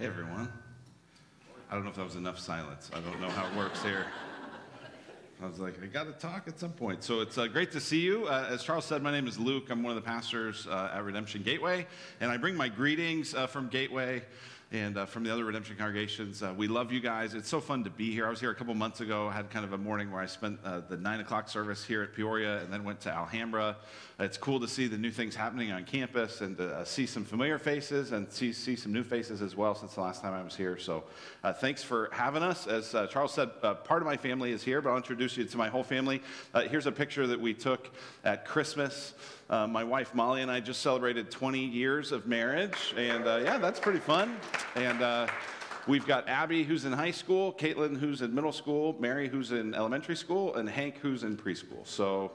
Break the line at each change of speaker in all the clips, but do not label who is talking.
Hey, everyone. I don't know if that was enough silence. I don't know how it works here. I was like, I got to talk at some point. So it's uh, great to see you. Uh, as Charles said, my name is Luke. I'm one of the pastors uh, at Redemption Gateway, and I bring my greetings uh, from Gateway and uh, from the other redemption congregations. Uh, we love you guys. It's so fun to be here. I was here a couple months ago. I had kind of a morning where I spent uh, the nine o'clock service here at Peoria and then went to Alhambra. It's cool to see the new things happening on campus and to uh, see some familiar faces and see, see some new faces as well since the last time I was here. So uh, thanks for having us. As uh, Charles said, part of my family is here, but I'll introduce you to my whole family. here's a picture that we took at Christmas. Uh, my wife Molly and I just celebrated 20 years of marriage, and uh, yeah, that's pretty fun. And uh, we've got Abby, who's in high school, Caitlin, who's in middle school, Mary, who's in elementary school, and Hank, who's in preschool. So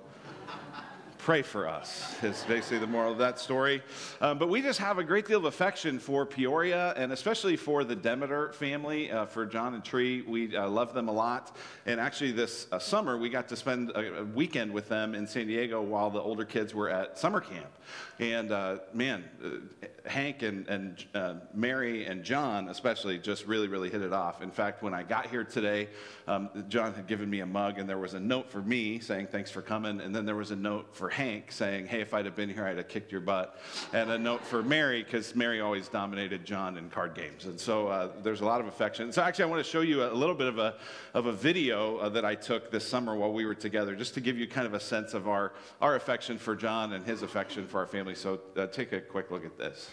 pray for us, is basically the moral of that story. Um, but we just have a great deal of affection for Peoria and especially for the Demeter family, uh, for John and Tree. We uh, love them a lot. And actually, this uh, summer, we got to spend a, a, weekend with them in San Diego while the older kids were at summer camp. And uh, man, uh, Hank and, and uh, Mary and John, especially, just really, really hit it off. In fact, when I got here today, um, John had given me a mug, and there was a note for me saying, Thanks for coming. And then there was a note for Hank saying, Hey, if I'd have been here, I'd have kicked your butt. And a note for Mary, because Mary always dominated John in card games. And so uh, there's a lot of affection. So actually, I want to show you a little bit of a, of a video uh, that I took this summer while we were together, just to give you kind of a sense of our, our affection for John and his affection for our family. So uh, take a quick look at this.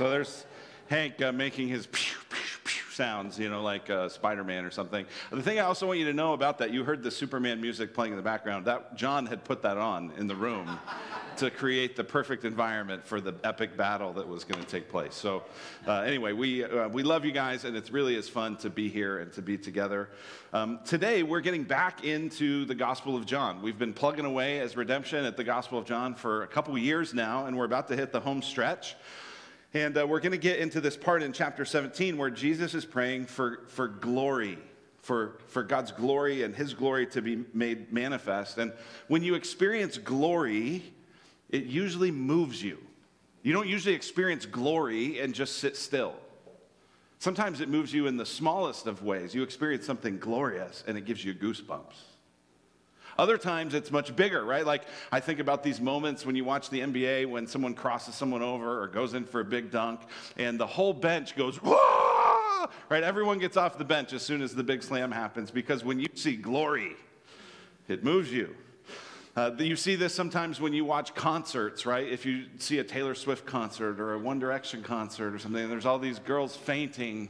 So there's Hank uh, making his pew, pew, pew sounds, you know, like uh, Spider Man or something. The thing I also want you to know about that, you heard the Superman music playing in the background. That John had put that on in the room to create the perfect environment for the epic battle that was going to take place. So, uh, anyway, we, uh, we love you guys, and it really is fun to be here and to be together. Um, today, we're getting back into the Gospel of John. We've been plugging away as redemption at the Gospel of John for a couple years now, and we're about to hit the home stretch. And uh, we're going to get into this part in chapter 17 where Jesus is praying for, for glory, for, for God's glory and his glory to be made manifest. And when you experience glory, it usually moves you. You don't usually experience glory and just sit still. Sometimes it moves you in the smallest of ways. You experience something glorious and it gives you goosebumps. Other times it's much bigger, right? Like I think about these moments when you watch the NBA when someone crosses someone over or goes in for a big dunk and the whole bench goes, Whoa! right? Everyone gets off the bench as soon as the big slam happens because when you see glory, it moves you. Uh, you see this sometimes when you watch concerts, right? If you see a Taylor Swift concert or a One Direction concert or something, there's all these girls fainting,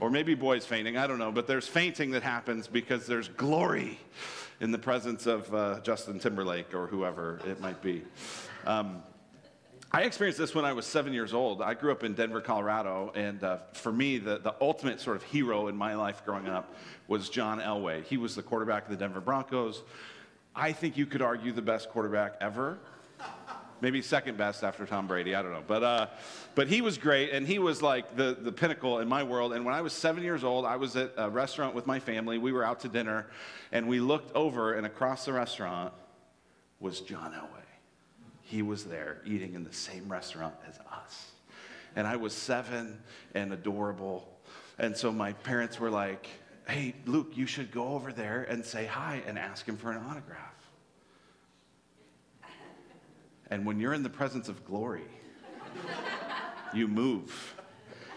or maybe boys fainting, I don't know, but there's fainting that happens because there's glory in the presence of uh, Justin Timberlake or whoever it might be. Um, I experienced this when I was seven years old. I grew up in Denver, Colorado, and uh, for me, the, the ultimate sort of hero in my life growing up was John Elway. He was the quarterback of the Denver Broncos. I think you could argue the best quarterback ever maybe second best after Tom Brady. I don't know, but uh, but he was great, and he was like the the pinnacle in my world. And when I was seven years old, I was at a restaurant with my family. We were out to dinner, and we looked over, and across the restaurant was John Elway. He was there eating in the same restaurant as us, and I was seven and adorable. And so my parents were like, "Hey, Luke, you should go over there and say hi and ask him for an autograph." And when you're in the presence of glory, you move.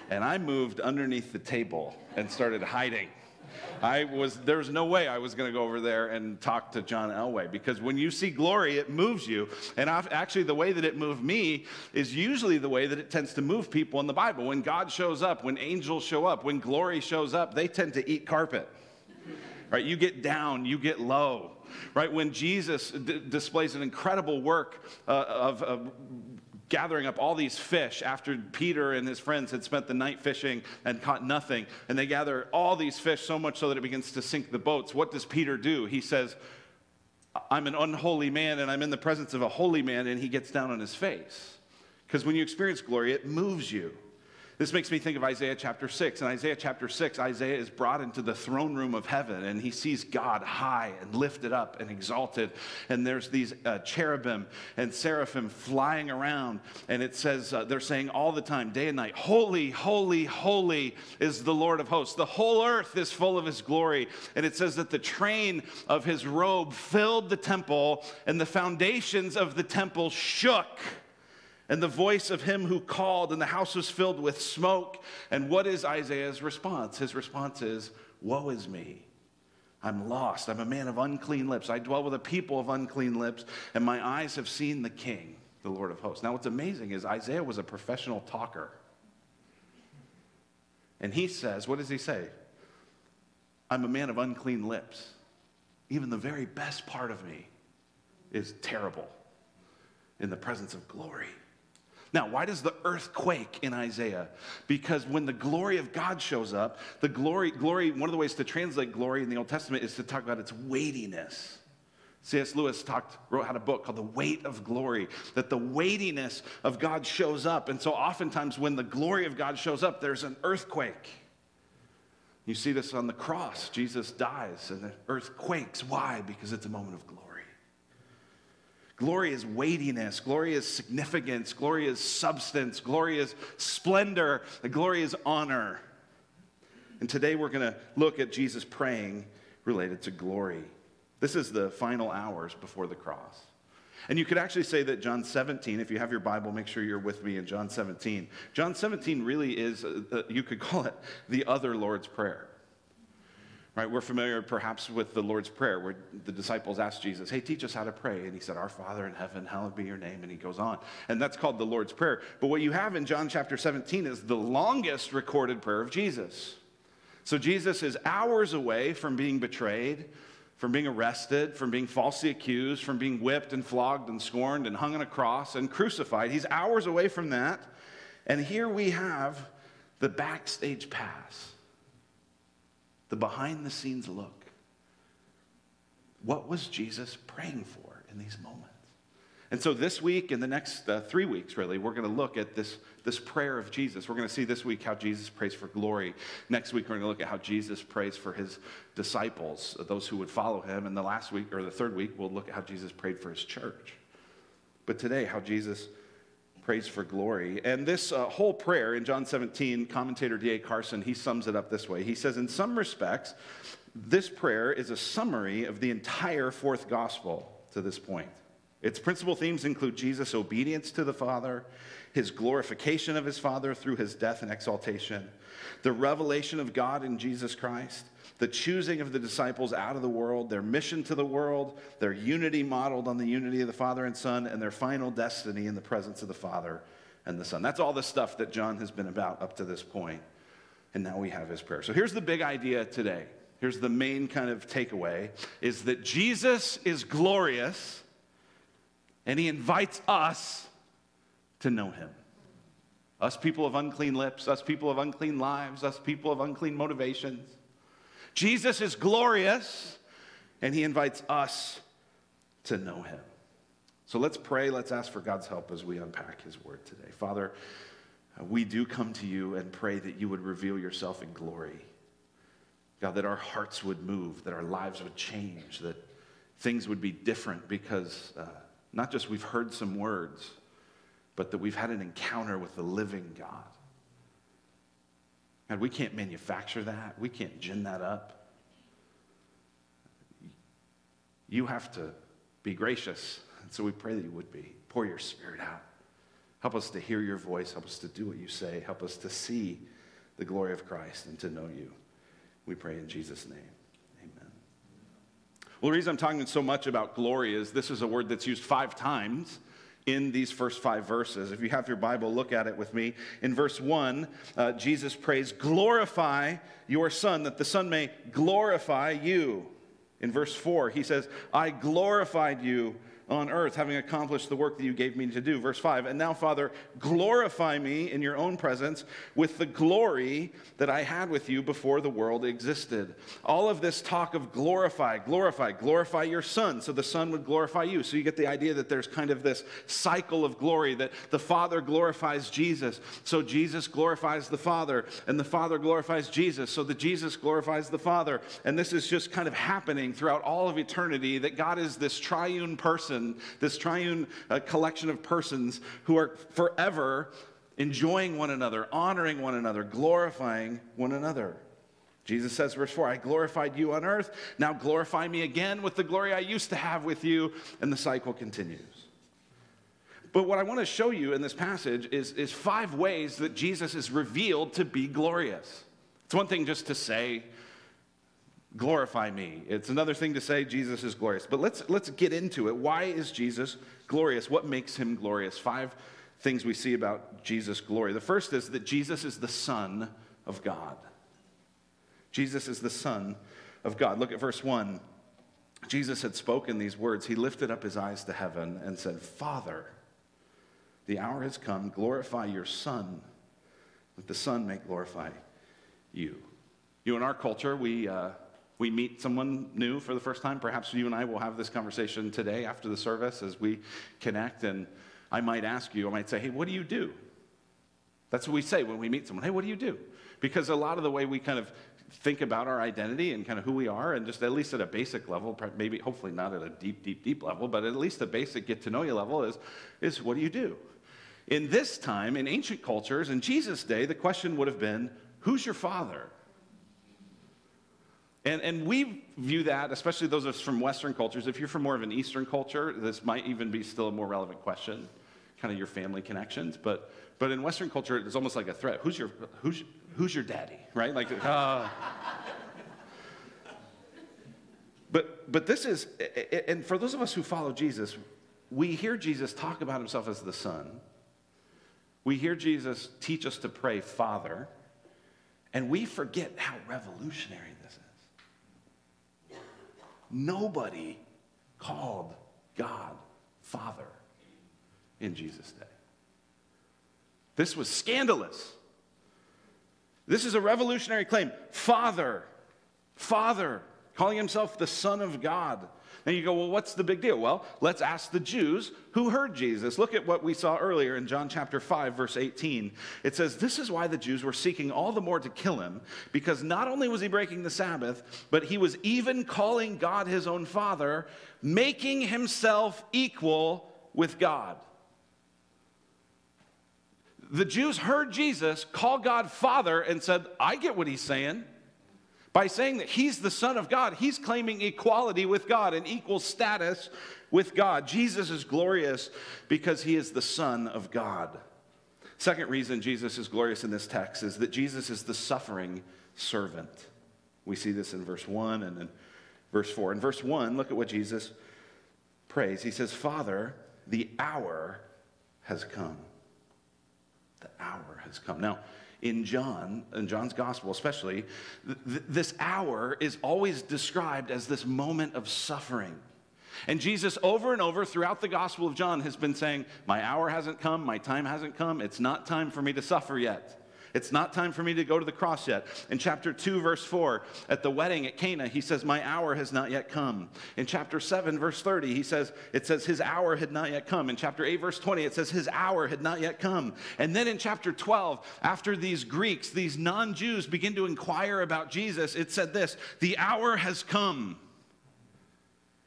And I moved underneath the table and started hiding. I was there was no way I was going to go over there and talk to John Elway because when you see glory, it moves you. And I've, actually, the way that it moved me is usually the way that it tends to move people in the Bible. When God shows up, when angels show up, when glory shows up, they tend to eat carpet. Right? You get down, you get low right? When Jesus d- displays an incredible work uh, of, of gathering up all these fish after Peter and his friends had spent the night fishing and caught nothing. And they gather all these fish so much so that it begins to sink the boats. What does Peter do? He says, I'm an unholy man and I'm in the presence of a holy man, and he gets down on his face. Because when you experience glory, it moves you. This makes me think of Isaiah chapter 6. In Isaiah chapter 6, Isaiah is brought into the throne room of heaven and he sees God high and lifted up and exalted. And there's these uh, cherubim and seraphim flying around. And it says, uh, they're saying all the time, day and night, Holy, holy, holy is the Lord of hosts. The whole earth is full of his glory. And it says that the train of his robe filled the temple and the foundations of the temple shook and the voice of him who called, and the house was filled with smoke. And what is Isaiah's response? His response is, Woe is me. I'm lost. I'm a man of unclean lips. I dwell with a people of unclean lips, and my eyes have seen the King, the Lord of hosts. Now, what's amazing is Isaiah was a professional talker. And he says, What does he say? I'm a man of unclean lips. Even the very best part of me is terrible in the presence of glory. Now, why does the earth quake in Isaiah? Because when the glory of God shows up, the glory, glory, one of the ways to translate glory in the Old Testament is to talk about its weightiness. C.S. Lewis talked, wrote had a book called The Weight of Glory, that the weightiness of God shows up. And so oftentimes when the glory of God shows up, there's an earthquake. You see this on the cross. Jesus dies and the earth quakes. Why? Because it's a moment of glory. Glory is weightiness. Glory is significance. Glory is substance. Glory is splendor. Glory is honor. And today we're going to look at Jesus praying related to glory. This is the final hours before the cross. And you could actually say that John 17, if you have your Bible, make sure you're with me in John 17. John 17 really is, uh, uh you could call it the other Lord's Prayer. Right? We're familiar perhaps with the Lord's Prayer where the disciples asked Jesus, Hey, teach us how to pray. And he said, Our Father in heaven, hallowed be your name. And he goes on. And that's called the Lord's Prayer. But what you have in John chapter 17 is the longest recorded prayer of Jesus. So Jesus is hours away from being betrayed, from being arrested, from being falsely accused, from being whipped and flogged and scorned and hung on a cross and crucified. He's hours away from that. And here we have the backstage pass the behind the scenes look. What was Jesus praying for in these moments? And so this week and the next uh, three weeks, really, we're going to look at this, this prayer of Jesus. We're going to see this week how Jesus prays for glory. Next week, we're going to look at how Jesus prays for his disciples, those who would follow him. And the last week, or the third week, we'll look at how Jesus prayed for his church. But today, how Jesus prays for glory. And this uh, whole prayer in John 17, commentator D.A. Carson, he sums it up this way. He says, In some respects, this prayer is a summary of the entire fourth gospel to this point. Its principal themes include Jesus' obedience to the Father, his glorification of his Father through his death and exaltation, the revelation of God in Jesus Christ, the choosing of the disciples out of the world, their mission to the world, their unity modeled on the unity of the Father and Son, and their final destiny in the presence of the Father and the Son. That's all the stuff that John has been about up to this point. And now we have his prayer. So here's the big idea today. Here's the main kind of takeaway is that Jesus is glorious and he invites us to know him. Us people of unclean lips, us people of unclean lives, us people of unclean motivations. Jesus is glorious, and he invites us to know him. So let's pray. Let's ask for God's help as we unpack his word today. Father, we do come to you and pray that you would reveal yourself in glory. God, that our hearts would move, that our lives would change, that things would be different because uh, not just we've heard some words, but that we've had an encounter with the living God. God, we can't manufacture that. We can't gin that up. You have to be gracious. And so we pray that you would be. Pour your spirit out. Help us to hear your voice. Help us to do what you say. Help us to see the glory of Christ and to know you. We pray in Jesus' name. Well, the reason I'm talking so much about glory is this is a word that's used five times in these first five verses. If you have your Bible, look at it with me. In verse one, uh, Jesus prays, Glorify your Son, that the Son may glorify you. In verse four, he says, I glorified you on earth, having accomplished the work that you gave me to do. Verse 5 And now, Father, glorify me in your own presence with the glory that I had with you before the world existed. All of this talk of glorify, glorify, glorify your Son, so the Son would glorify you. So you get the idea that there's kind of this cycle of glory that the Father glorifies Jesus, so Jesus glorifies the Father, and the Father glorifies Jesus, so that Jesus glorifies the Father. And this is just kind of happening throughout all of eternity that God is this triune person, this triune uh, collection of persons who are forever enjoying one another, honoring one another, glorifying one another. Jesus says, verse 4, I glorified you on earth. Now glorify me again with the glory I used to have with you. And the cycle continues. But what I want to show you in this passage is, is five ways that Jesus is revealed to be glorious. It's one thing just to say, glorify me. It's another thing to say Jesus is glorious. But let's, let's get into it. Why is Jesus glorious? What makes him glorious? Five things we see about Jesus' glory. The first is that Jesus is the Son of God. Jesus is the Son of God. Look at verse 1. Jesus had spoken these words. He lifted up his eyes to heaven and said, Father, the hour has come. Glorify your Son, that the Son may glorify you. You, in our culture, we, uh, we meet someone new for the first time. Perhaps you and I will have this conversation today after the service as we connect. And I might ask you, I might say, hey, what do you do? That's what we say when we meet someone. Hey, what do you do? Because a lot of the way we kind of think about our identity and kind of who we are, and just at least at a basic level, maybe hopefully not at a deep, deep, deep level, but at least a basic get to know you level is, is what do you do? In this time, in ancient cultures, in Jesus' day, the question would have been, who's your father? And, and we view that, especially those of us from Western cultures, if you're from more of an Eastern culture, this might even be still a more relevant question, kind of your family connections. But, but in Western culture, it's almost like a threat. Who's your, who's, who's your daddy, right? Like, uh, but, but this is, and for those of us who follow Jesus, we hear Jesus talk about himself as the Son. We hear Jesus teach us to pray, Father, and we forget how revolutionary. Nobody called God Father in Jesus' day. This was scandalous. This is a revolutionary claim. Father, Father, calling himself the Son of God. And you go, well, what's the big deal? Well, let's ask the Jews who heard Jesus. Look at what we saw earlier in John chapter 5, verse 18. It says, This is why the Jews were seeking all the more to kill him, because not only was he breaking the Sabbath, but he was even calling God his own Father, making himself equal with God. The Jews heard Jesus call God Father and said, I get what he's saying. By saying that he's the Son of God, he's claiming equality with God and equal status with God. Jesus is glorious because he is the Son of God. Second reason Jesus is glorious in this text is that Jesus is the suffering servant. We see this in verse 1 and in verse 4. In verse 1, look at what Jesus prays. He says, Father, the hour has come. The hour has come. Now, in John, in John's gospel especially, th- this hour is always described as this moment of suffering. And Jesus, over and over throughout the Gospel of John, has been saying, My hour hasn't come, my time hasn't come, it's not time for me to suffer yet. It's not time for me to go to the cross yet. In chapter 2, verse 4, at the wedding at Cana, he says, My hour has not yet come. In chapter 7, verse 30, he says, It says, His hour had not yet come. In chapter 8, verse 20, it says, His hour had not yet come. And then in chapter 12, after these Greeks, these non Jews begin to inquire about Jesus, it said this The hour has come.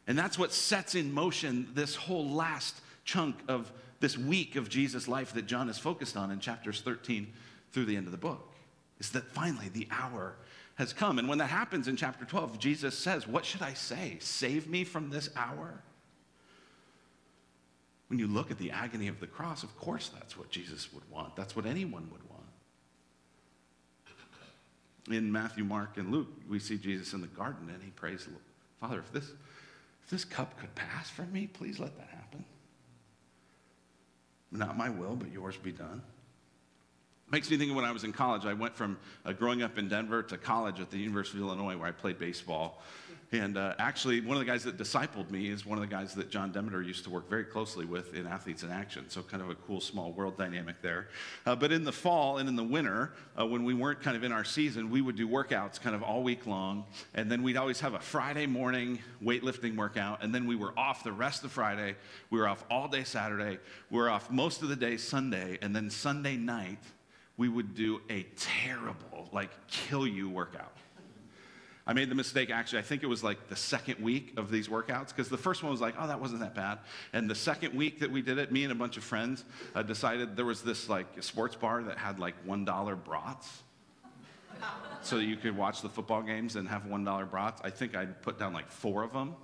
And that's what sets in motion this whole last chunk of this week of Jesus' life that John is focused on in chapters 13 through the end of the book is that finally the hour has come. And when that happens in chapter 12, Jesus says, What should I say? Save me from this hour? When you look at the agony of the cross, of course that's what Jesus would want. That's what anyone would want. In Matthew, Mark, and Luke, we see Jesus in the garden and he prays, Father, if this, if this cup could pass from me, please let that happen. Not my will, but yours be done. Makes me think of when I was in college. I went from uh, growing up in Denver to college at the University of Illinois, where I played baseball. And uh, actually, one of the guys that discipled me is one of the guys that John Demeter used to work very closely with in Athletes in Action. So, kind of a cool small world dynamic there. Uh, but in the fall and in the winter, uh, when we weren't kind of in our season, we would do workouts kind of all week long. And then we'd always have a Friday morning weightlifting workout. And then we were off the rest of Friday. We were off all day Saturday. We were off most of the day Sunday. And then Sunday night, we would do a terrible, like, kill you workout. I made the mistake, actually, I think it was like the second week of these workouts, because the first one was like, oh, that wasn't that bad. And the second week that we did it, me and a bunch of friends uh, decided there was this like sports bar that had like $1 brats. so you could watch the football games and have $1 brats. I think I put down like four of them.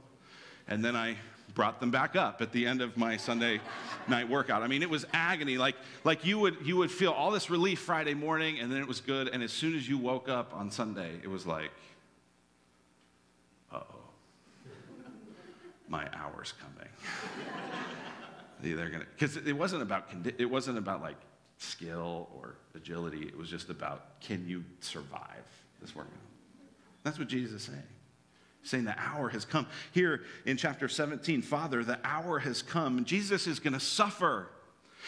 And then I brought them back up at the end of my Sunday night workout. I mean, it was agony. Like, like you, would, you would feel all this relief Friday morning, and then it was good. And as soon as you woke up on Sunday, it was like, uh oh, my hour's coming. They're gonna, because it wasn't about it wasn't about like skill or agility. It was just about can you survive this workout. That's what Jesus is saying saying the hour has come. Here in chapter 17, Father, the hour has come. Jesus is going to suffer.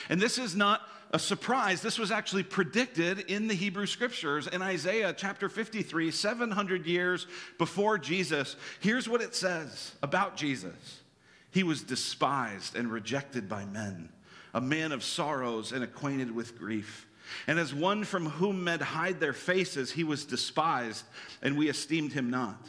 And this is not a surprise. This was actually predicted in the Hebrew scriptures in Isaiah chapter 53, 700 years before Jesus. Here's what it says about Jesus He was despised and rejected by men, a man of sorrows and acquainted with grief. And as one from whom men hide their faces, he was despised, and we esteemed him not.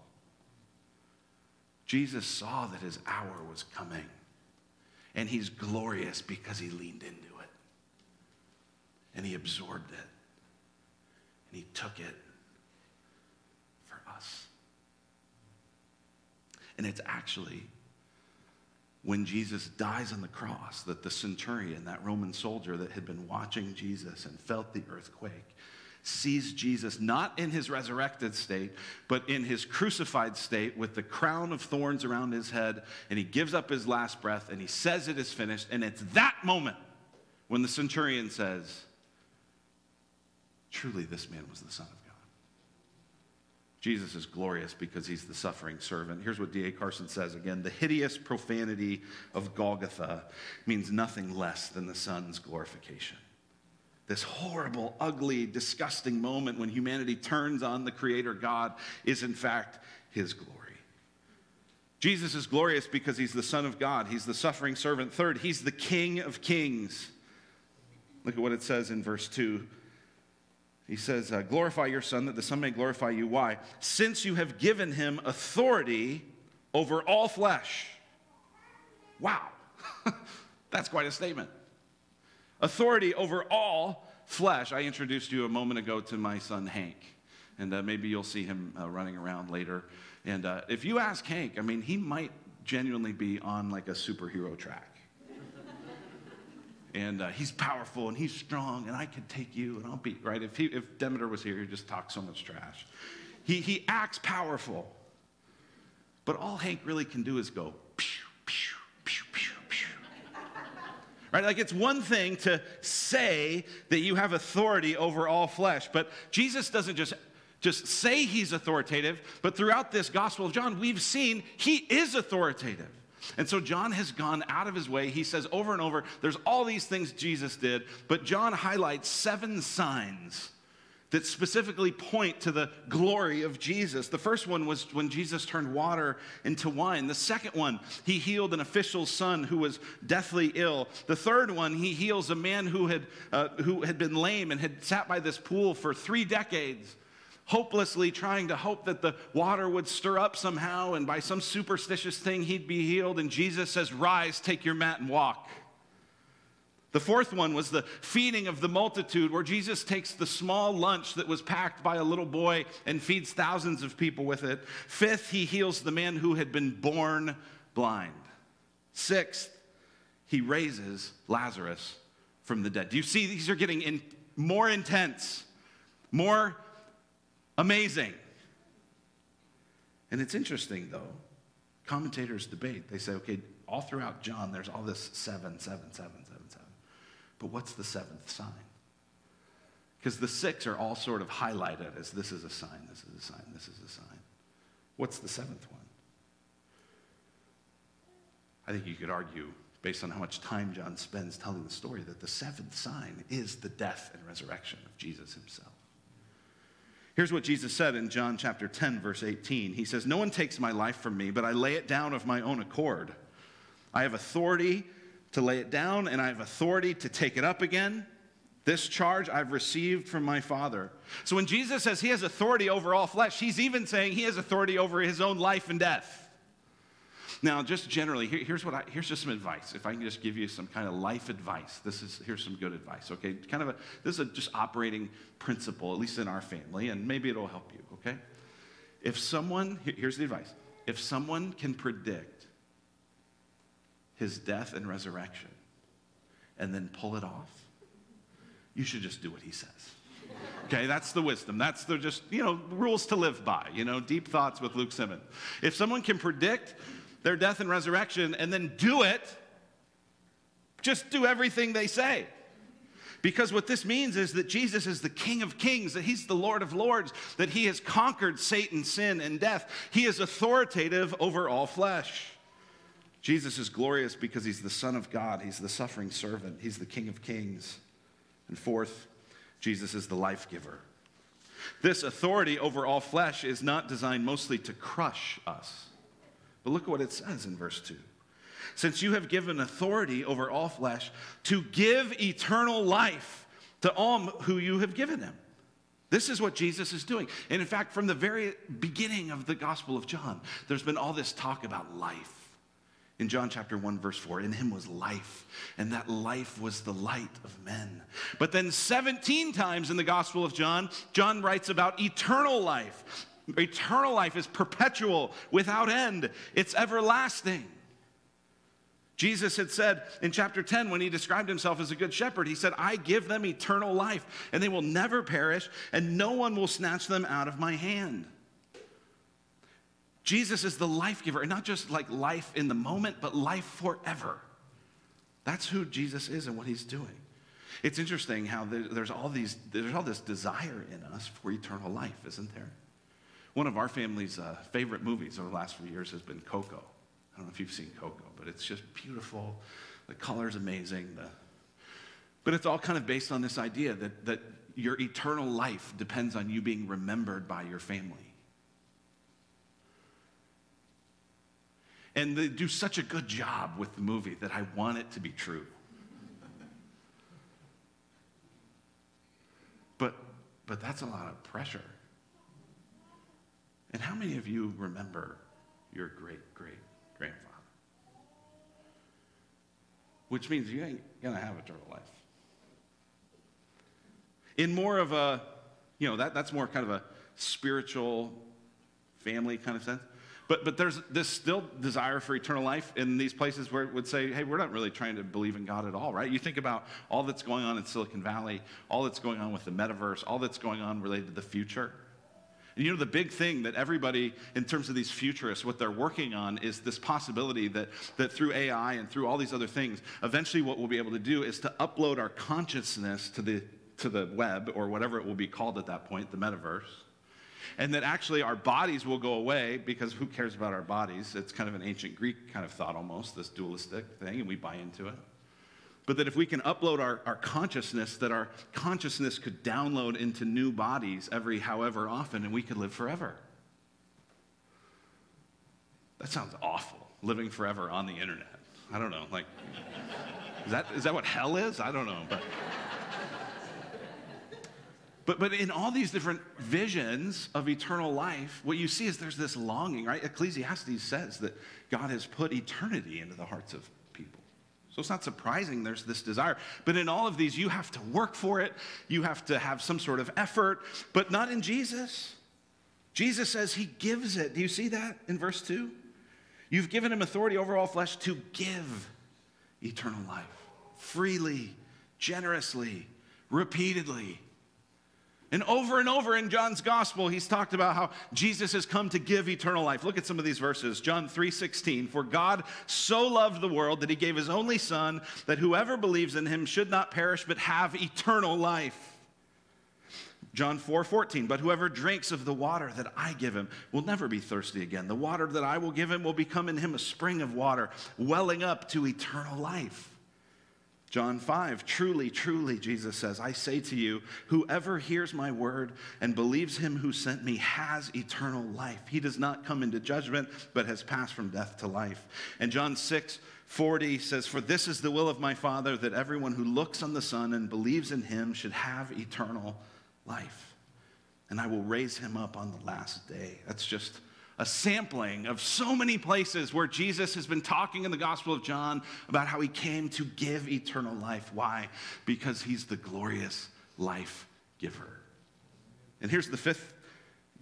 Jesus saw that his hour was coming, and he's glorious because he leaned into it, and he absorbed it, and he took it for us. And it's actually when Jesus dies on the cross that the centurion, that Roman soldier that had been watching Jesus and felt the earthquake, sees Jesus not in his resurrected state, but in his crucified state with the crown of thorns around his head, and he gives up his last breath and he says it is finished. And it's that moment when the centurion says, Truly, this man was the Son of God. Jesus is glorious because he's the suffering servant. Here's what D.A. Carson says again The hideous profanity of Golgotha means nothing less than the Son's glorification this horrible, ugly, disgusting moment when humanity turns on the Creator God is, in fact, His glory. Jesus is glorious because He's the Son of God, He's the suffering servant. Third, He's the King of kings. Look at what it says in verse 2. He says, uh, Glorify your Son, that the Son may glorify you. Why? Since you have given him authority over all flesh. Wow. That's quite a statement authority over all flesh. I introduced you a moment ago to my son Hank, and uh, maybe you'll see him uh, running around later. And uh, if you ask Hank, I mean, he might genuinely be on like a superhero track. and uh, he's powerful and he's strong, and I could take you and I'll beat, right? If, he, if Demeter was here, he'd just talk so much trash. He, he acts powerful, but all Hank really can do is go, pew, pew, pew, pew right? Like it's one thing to say that you have authority over all flesh, but Jesus doesn't just just say he's authoritative, but throughout this Gospel of John, we've seen he is authoritative. And so John has gone out of his way. He says over and over, there's all these things Jesus did, but John highlights seven signs that specifically point to the glory of Jesus. The first one was when Jesus turned water into wine. The second one, he healed an official's son who was deathly ill. The third one, he heals a man who had, uh, who had been lame and had sat by this pool for three decades. Hopelessly trying to hope that the water would stir up somehow, and by some superstitious thing, he'd be healed. And Jesus says, Rise, take your mat, and walk. The fourth one was the feeding of the multitude, where Jesus takes the small lunch that was packed by a little boy and feeds thousands of people with it. Fifth, he heals the man who had been born blind. Sixth, he raises Lazarus from the dead. Do you see these are getting in, more intense, more amazing? And it's interesting, though. Commentators debate. They say, okay, all throughout John, there's all this seven, seven, seven, seven, seven. But what's the seventh sign? Because the six are all sort of highlighted as this is a sign, this is a sign, this is a sign. What's the seventh one? I think you could argue, based on how much time John spends telling the story, that the seventh sign is the death and resurrection of Jesus himself. Here's what Jesus said in John chapter 10, verse 18. He says, No one takes my life from me, but I lay it down of my own accord. I have authority to lay it down, and I have authority to take it up again. This charge I've received from my Father. So when Jesus says he has authority over all flesh, he's even saying he has authority over his own life and death. Now, just generally, here, here's what I, here's just some advice. If I can just give you some kind of life advice, this is here's some good advice. Okay, kind of a this is a just operating principle, at least in our family, and maybe it'll help you. Okay, if someone here's the advice: if someone can predict his death and resurrection, and then pull it off, you should just do what he says. Okay, that's the wisdom. That's the just, you know, rules to live by, you know, deep thoughts with Luke Simmons. If someone can predict their death and resurrection and then do it, just do everything they say. Because what this means is that Jesus is the King of Kings, that He's the Lord of Lords, that He has conquered Satan, sin, and death. He is authoritative over all flesh. Jesus is glorious because He's the Son of God, He's the suffering servant, He's the King of Kings. And fourth, Jesus is the life giver. This authority over all flesh is not designed mostly to crush us but look at what it says in verse 2. Since you have given authority over all flesh to give eternal life to all who you have given them. This is what Jesus is doing. And in fact, from the very beginning of the Gospel of John, there's been all this talk about life. In John chapter 1, verse 4, in him was life, and that life was the light of men. But then 17 times in the Gospel of John, John writes about eternal life. Eternal life is perpetual, without end, it's everlasting. Jesus had said in chapter 10, when he described himself as a good shepherd, he said, I give them eternal life, and they will never perish, and no one will snatch them out of my hand. Jesus is the life giver, and not just like life in the moment, but life forever. That's who Jesus is and what he's doing. It's interesting how there's all these, there's all this desire in us for eternal life, isn't there? One of our family's uh, favorite movies over the last few years has been Coco. I don't know if you've seen Coco, but it's just beautiful. The color's amazing. The... But it's all kind of based on this idea that, that your eternal life depends on you being remembered by your family. And they do such a good job with the movie that I want it to be true. But, but that's a lot of pressure. And how many of you remember your great great grandfather? Which means you ain't to have eternal life. In more of a, you know, that, that's more kind of a spiritual family kind of sense. But, but there's this still desire for eternal life in these places where it would say, hey, we're not really trying to believe in God at all, right? You think about all that's going on in Silicon Valley, all that's going on with the metaverse, all that's going on related to the future. And you know, the big thing that everybody, in terms of these futurists, what they're working on is this possibility that, that through AI and through all these other things, eventually what we'll be able to do is to upload our consciousness to the, to the web or whatever it will be called at that point, the metaverse. And that actually our bodies will go away because who cares about our bodies? It's kind of an ancient Greek kind of thought almost, this dualistic thing, and we buy into it but that if we can upload our, our consciousness, that our consciousness could download into new bodies every however often, and we could live forever. That sounds awful, living forever on the internet. I don't know, like, is that, is that what hell is? I don't know, but. But, but in all these different visions of eternal life, what you see is there's this longing, right? Ecclesiastes says that God has put eternity into the hearts of people. So it's not surprising there's this desire. But in all of these, you have to work for it, you have to have some sort of effort, but not in Jesus. Jesus says he gives it. Do you see that in verse 2? You've given him authority over all flesh to give eternal life freely, generously, repeatedly. And over and over in John's gospel, he's talked about how Jesus has come to give eternal life. Look at some of these verses. John 3:16, "For God so loved the world that he gave his only son that whoever believes in him should not perish but have eternal life." John 4 14, but whoever drinks of the water that I give him will never be thirsty again. The water that I will give him will become in him a spring of water, welling up to eternal life. John 5, truly, truly, Jesus says, I say to you, whoever hears my word and believes him who sent me has eternal life. He does not come into judgment, but has passed from death to life. And John 6, 40 says, For this is the will of my Father, that everyone who looks on the Son and believes in him should have eternal life. And I will raise him up on the last day. That's just a sampling of so many places where Jesus has been talking in the Gospel of John about how he came to give eternal life. Why? Because he's the glorious life giver. And here's the fifth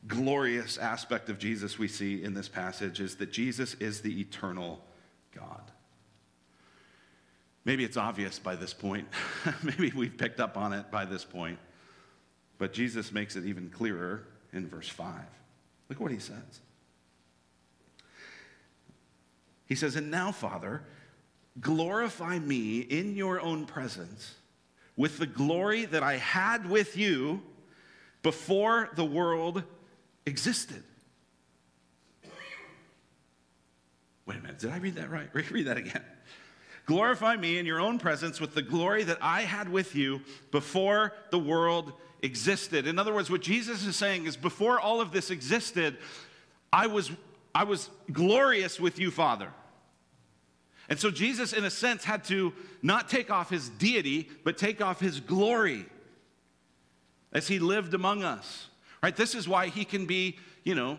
glorious aspect of Jesus we see in this passage is that Jesus is the eternal God. Maybe it's obvious by this point. Maybe we've picked up on it by this point. But Jesus makes it even clearer in verse 5. Look what he says. He says, And now, Father, glorify me in your own presence with the glory that I had with you before the world existed. Wait a minute, did I read that right? Read that again. Glorify me in your own presence with the glory that I had with you before the world existed. In other words, what Jesus is saying is before all of this existed, I was, I was glorious with you, Father. And so Jesus, in a sense, had to not take off his deity, but take off his glory as he lived among us. Right? This is why he can be, you know,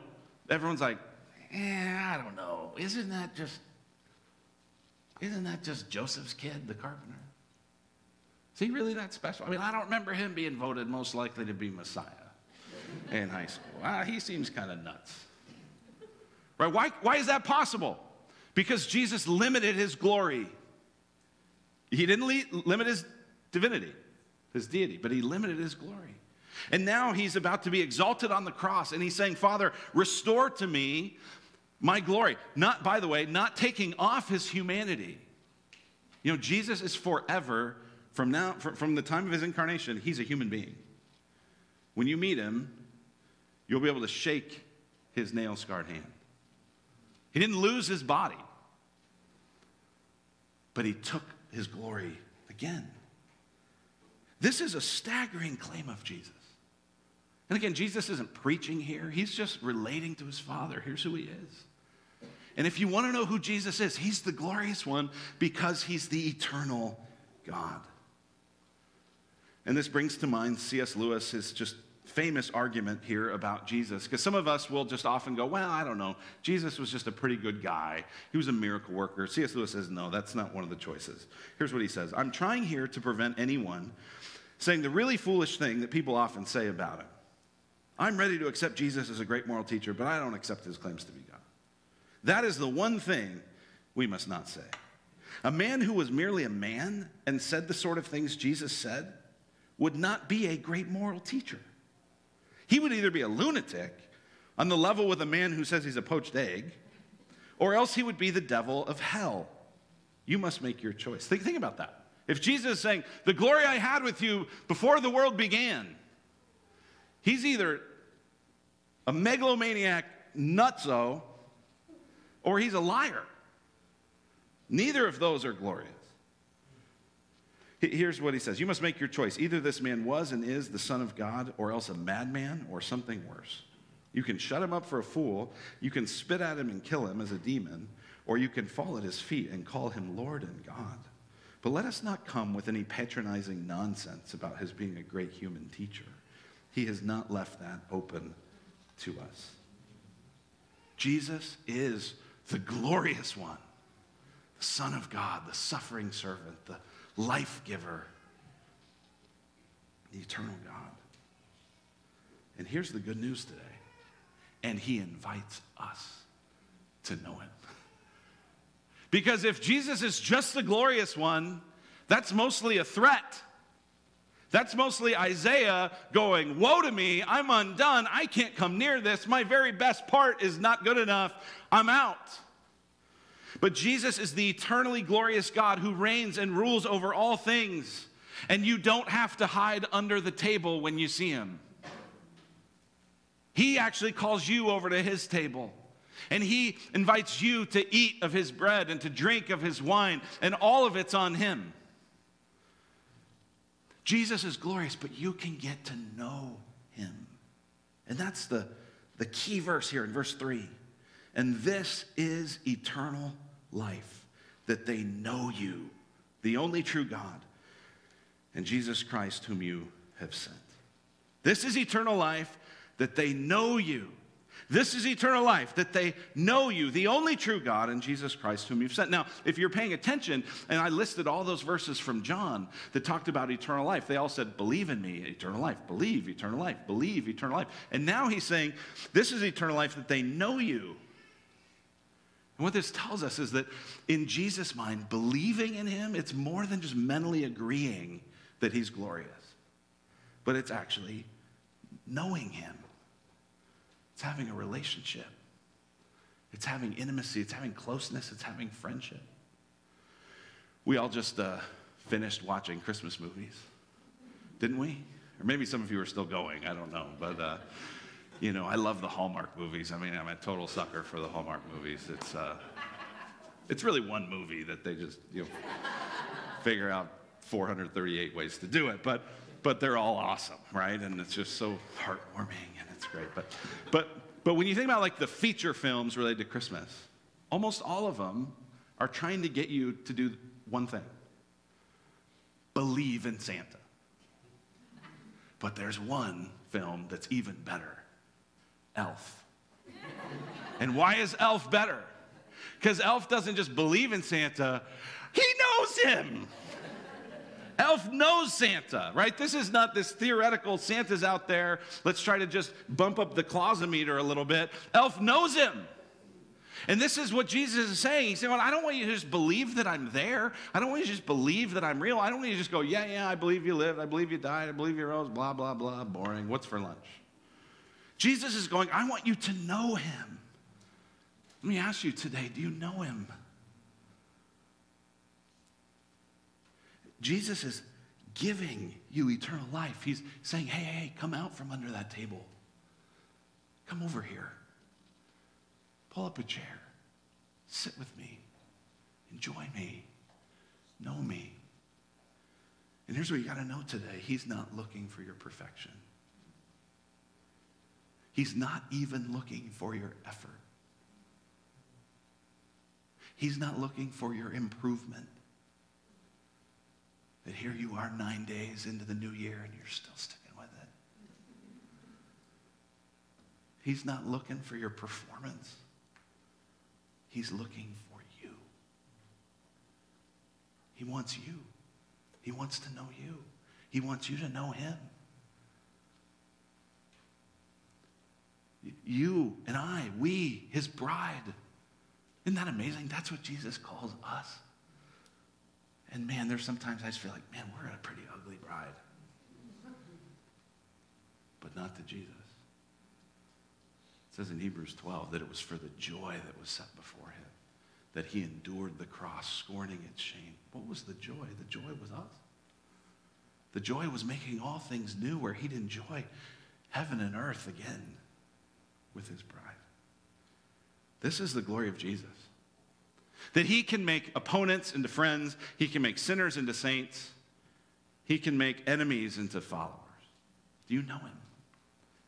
everyone's like, eh, I don't know. Isn't that just, isn't that just Joseph's kid, the carpenter? Is he really that special? I mean, I don't remember him being voted most likely to be Messiah in high school. Ah, he seems kind of nuts. Right? Why, why is that possible? Because Jesus limited his glory. He didn't le- limit his divinity, his deity, but he limited his glory. And now he's about to be exalted on the cross, and he's saying, Father, restore to me my glory. Not, by the way, not taking off his humanity. You know, Jesus is forever from now, from the time of his incarnation, he's a human being. When you meet him, you'll be able to shake his nail scarred hand. He didn't lose his body, but he took his glory again. This is a staggering claim of Jesus. And again, Jesus isn't preaching here, he's just relating to his Father. Here's who he is. And if you want to know who Jesus is, he's the glorious one because he's the eternal God. And this brings to mind C.S. Lewis's just famous argument here about Jesus. Because some of us will just often go, well, I don't know. Jesus was just a pretty good guy. He was a miracle worker. C.S. Lewis says, no, that's not one of the choices. Here's what he says I'm trying here to prevent anyone saying the really foolish thing that people often say about him. I'm ready to accept Jesus as a great moral teacher, but I don't accept his claims to be God. That is the one thing we must not say. A man who was merely a man and said the sort of things Jesus said would not be a great moral teacher. He would either be a lunatic on the level with a man who says he's a poached egg, or else he would be the devil of hell. You must make your choice. Think, think about that. If Jesus is saying, The glory I had with you before the world began, he's either a megalomaniac nutso or he's a liar. Neither of those are glorious. Here's what he says You must make your choice. Either this man was and is the Son of God, or else a madman, or something worse. You can shut him up for a fool, you can spit at him and kill him as a demon, or you can fall at his feet and call him Lord and God. But let us not come with any patronizing nonsense about his being a great human teacher. He has not left that open to us. Jesus is the glorious one, the Son of God, the suffering servant, the life giver, the eternal God. And here's the good news today. And he invites us to know him. Because if Jesus is just the glorious one, that's mostly a threat. That's mostly Isaiah going, Woe to me, I'm undone, I can't come near this, my very best part is not good enough, I'm out. But Jesus is the eternally glorious God who reigns and rules over all things, and you don't have to hide under the table when you see him. He actually calls you over to his table. And he invites you to eat of his bread and to drink of his wine, and all of it's on him. Jesus is glorious, but you can get to know him. And that's the, the key verse here in verse 3. And this is eternal life, that they know you, the only true God, and Jesus Christ, whom you have sent. This is eternal life, that they know you this is eternal life, that they know you, the only true God, and Jesus Christ, whom you've sent. Now, if you're paying attention, and I listed all those verses from John that talked about eternal life, they all said, Believe in me, eternal life, believe, eternal life, believe, eternal life. And now he's saying, This is eternal life, that they know you. And what this tells us is that in Jesus' mind, believing in him, it's more than just mentally agreeing that he's glorious, but it's actually knowing him. It's having a relationship, it's having intimacy, it's having closeness, it's having friendship. We all just uh, finished watching Christmas movies, didn't we? Or maybe some of you are still going, I don't know. But, uh, you know, I love the Hallmark movies. I mean, I'm a total sucker for the Hallmark movies. It's, uh, it's really one movie that they just, you know, figure out 438 ways to do it. But, but they're all awesome, right? And it's just so heartwarming and it's great. But, but, but when you think about like the feature films related to Christmas, almost all of them are trying to get you to do one thing believe in Santa. But there's one film that's even better Elf. And why is Elf better? Because Elf doesn't just believe in Santa, he knows him. Elf knows Santa, right? This is not this theoretical Santa's out there. Let's try to just bump up the clausometer a little bit. Elf knows him. And this is what Jesus is saying. He's saying, Well, I don't want you to just believe that I'm there. I don't want you to just believe that I'm real. I don't want you to just go, Yeah, yeah, I believe you lived. I believe you died. I believe you rose. Blah, blah, blah. Boring. What's for lunch? Jesus is going, I want you to know him. Let me ask you today do you know him? Jesus is giving you eternal life. He's saying, hey, hey, come out from under that table. Come over here. Pull up a chair. Sit with me. Enjoy me. Know me. And here's what you got to know today He's not looking for your perfection, He's not even looking for your effort. He's not looking for your improvement. That here you are nine days into the new year and you're still sticking with it. He's not looking for your performance. He's looking for you. He wants you. He wants to know you. He wants you to know him. You and I, we, his bride. Isn't that amazing? That's what Jesus calls us. And man, there's sometimes I just feel like, man, we're a pretty ugly bride. But not to Jesus. It says in Hebrews 12 that it was for the joy that was set before him, that he endured the cross, scorning its shame. What was the joy? The joy was us. The joy was making all things new, where he'd enjoy heaven and earth again with his bride. This is the glory of Jesus. That he can make opponents into friends, he can make sinners into saints, he can make enemies into followers. Do you know him?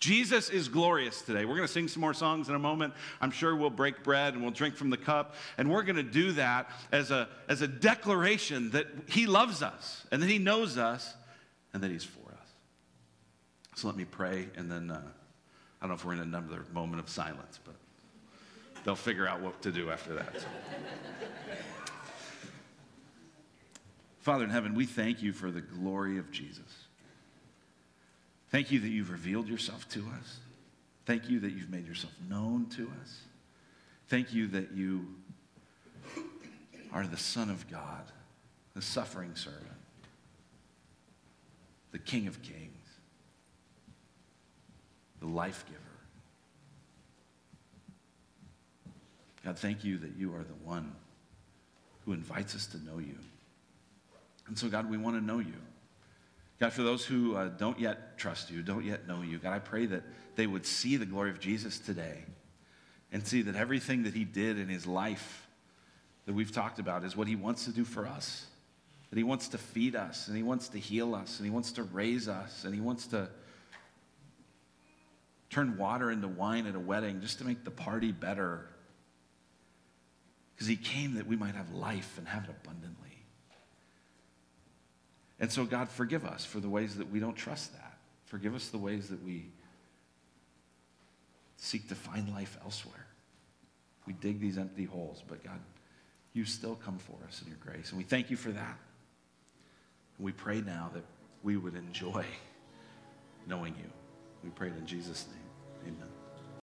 Jesus is glorious today. We're going to sing some more songs in a moment. I'm sure we'll break bread and we'll drink from the cup. And we're going to do that as a, as a declaration that He loves us and that He knows us and that He's for us. So let me pray and then uh, I don't know if we're in another moment of silence, but they'll figure out what to do after that. Father in heaven, we thank you for the glory of Jesus. Thank you that you've revealed yourself to us. Thank you that you've made yourself known to us. Thank you that you are the Son of God, the suffering servant, the King of Kings, the life giver. God, thank you that you are the one who invites us to know you. And so, God, we want to know you. God, for those who uh, don't yet trust you, don't yet know you, God, I pray that they would see the glory of Jesus today and see that everything that he did in his life that we've talked about is what he wants to do for us. That he wants to feed us, and he wants to heal us, and he wants to raise us, and he wants to turn water into wine at a wedding just to make the party better. Because he came that we might have life and have it abundantly. And so, God, forgive us for the ways that we don't trust that. Forgive us the ways that we seek to find life elsewhere. We dig these empty holes, but God, you still come for us in your grace. And we thank you for that. And we pray now that we would enjoy knowing you. We pray in Jesus' name. Amen.